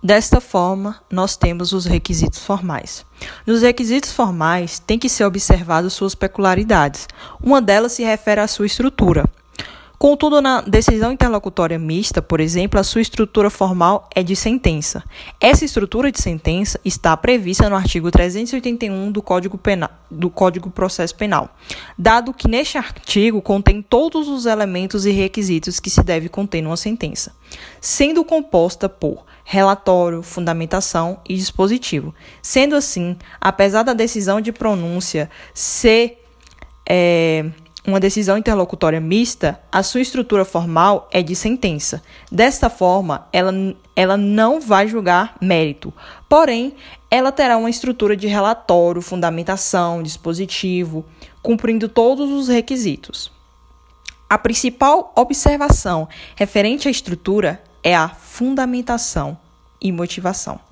Desta forma, nós temos os requisitos formais. Nos requisitos formais, tem que ser observado suas peculiaridades. Uma delas se refere à sua estrutura. Contudo, na decisão interlocutória mista, por exemplo, a sua estrutura formal é de sentença. Essa estrutura de sentença está prevista no artigo 381 do Código, Penal, do Código Processo Penal, dado que neste artigo contém todos os elementos e requisitos que se deve conter numa sentença, sendo composta por relatório, fundamentação e dispositivo. Sendo assim, apesar da decisão de pronúncia ser é, uma decisão interlocutória mista, a sua estrutura formal é de sentença. Desta forma, ela, ela não vai julgar mérito, porém, ela terá uma estrutura de relatório, fundamentação, dispositivo, cumprindo todos os requisitos. A principal observação referente à estrutura é a fundamentação e motivação.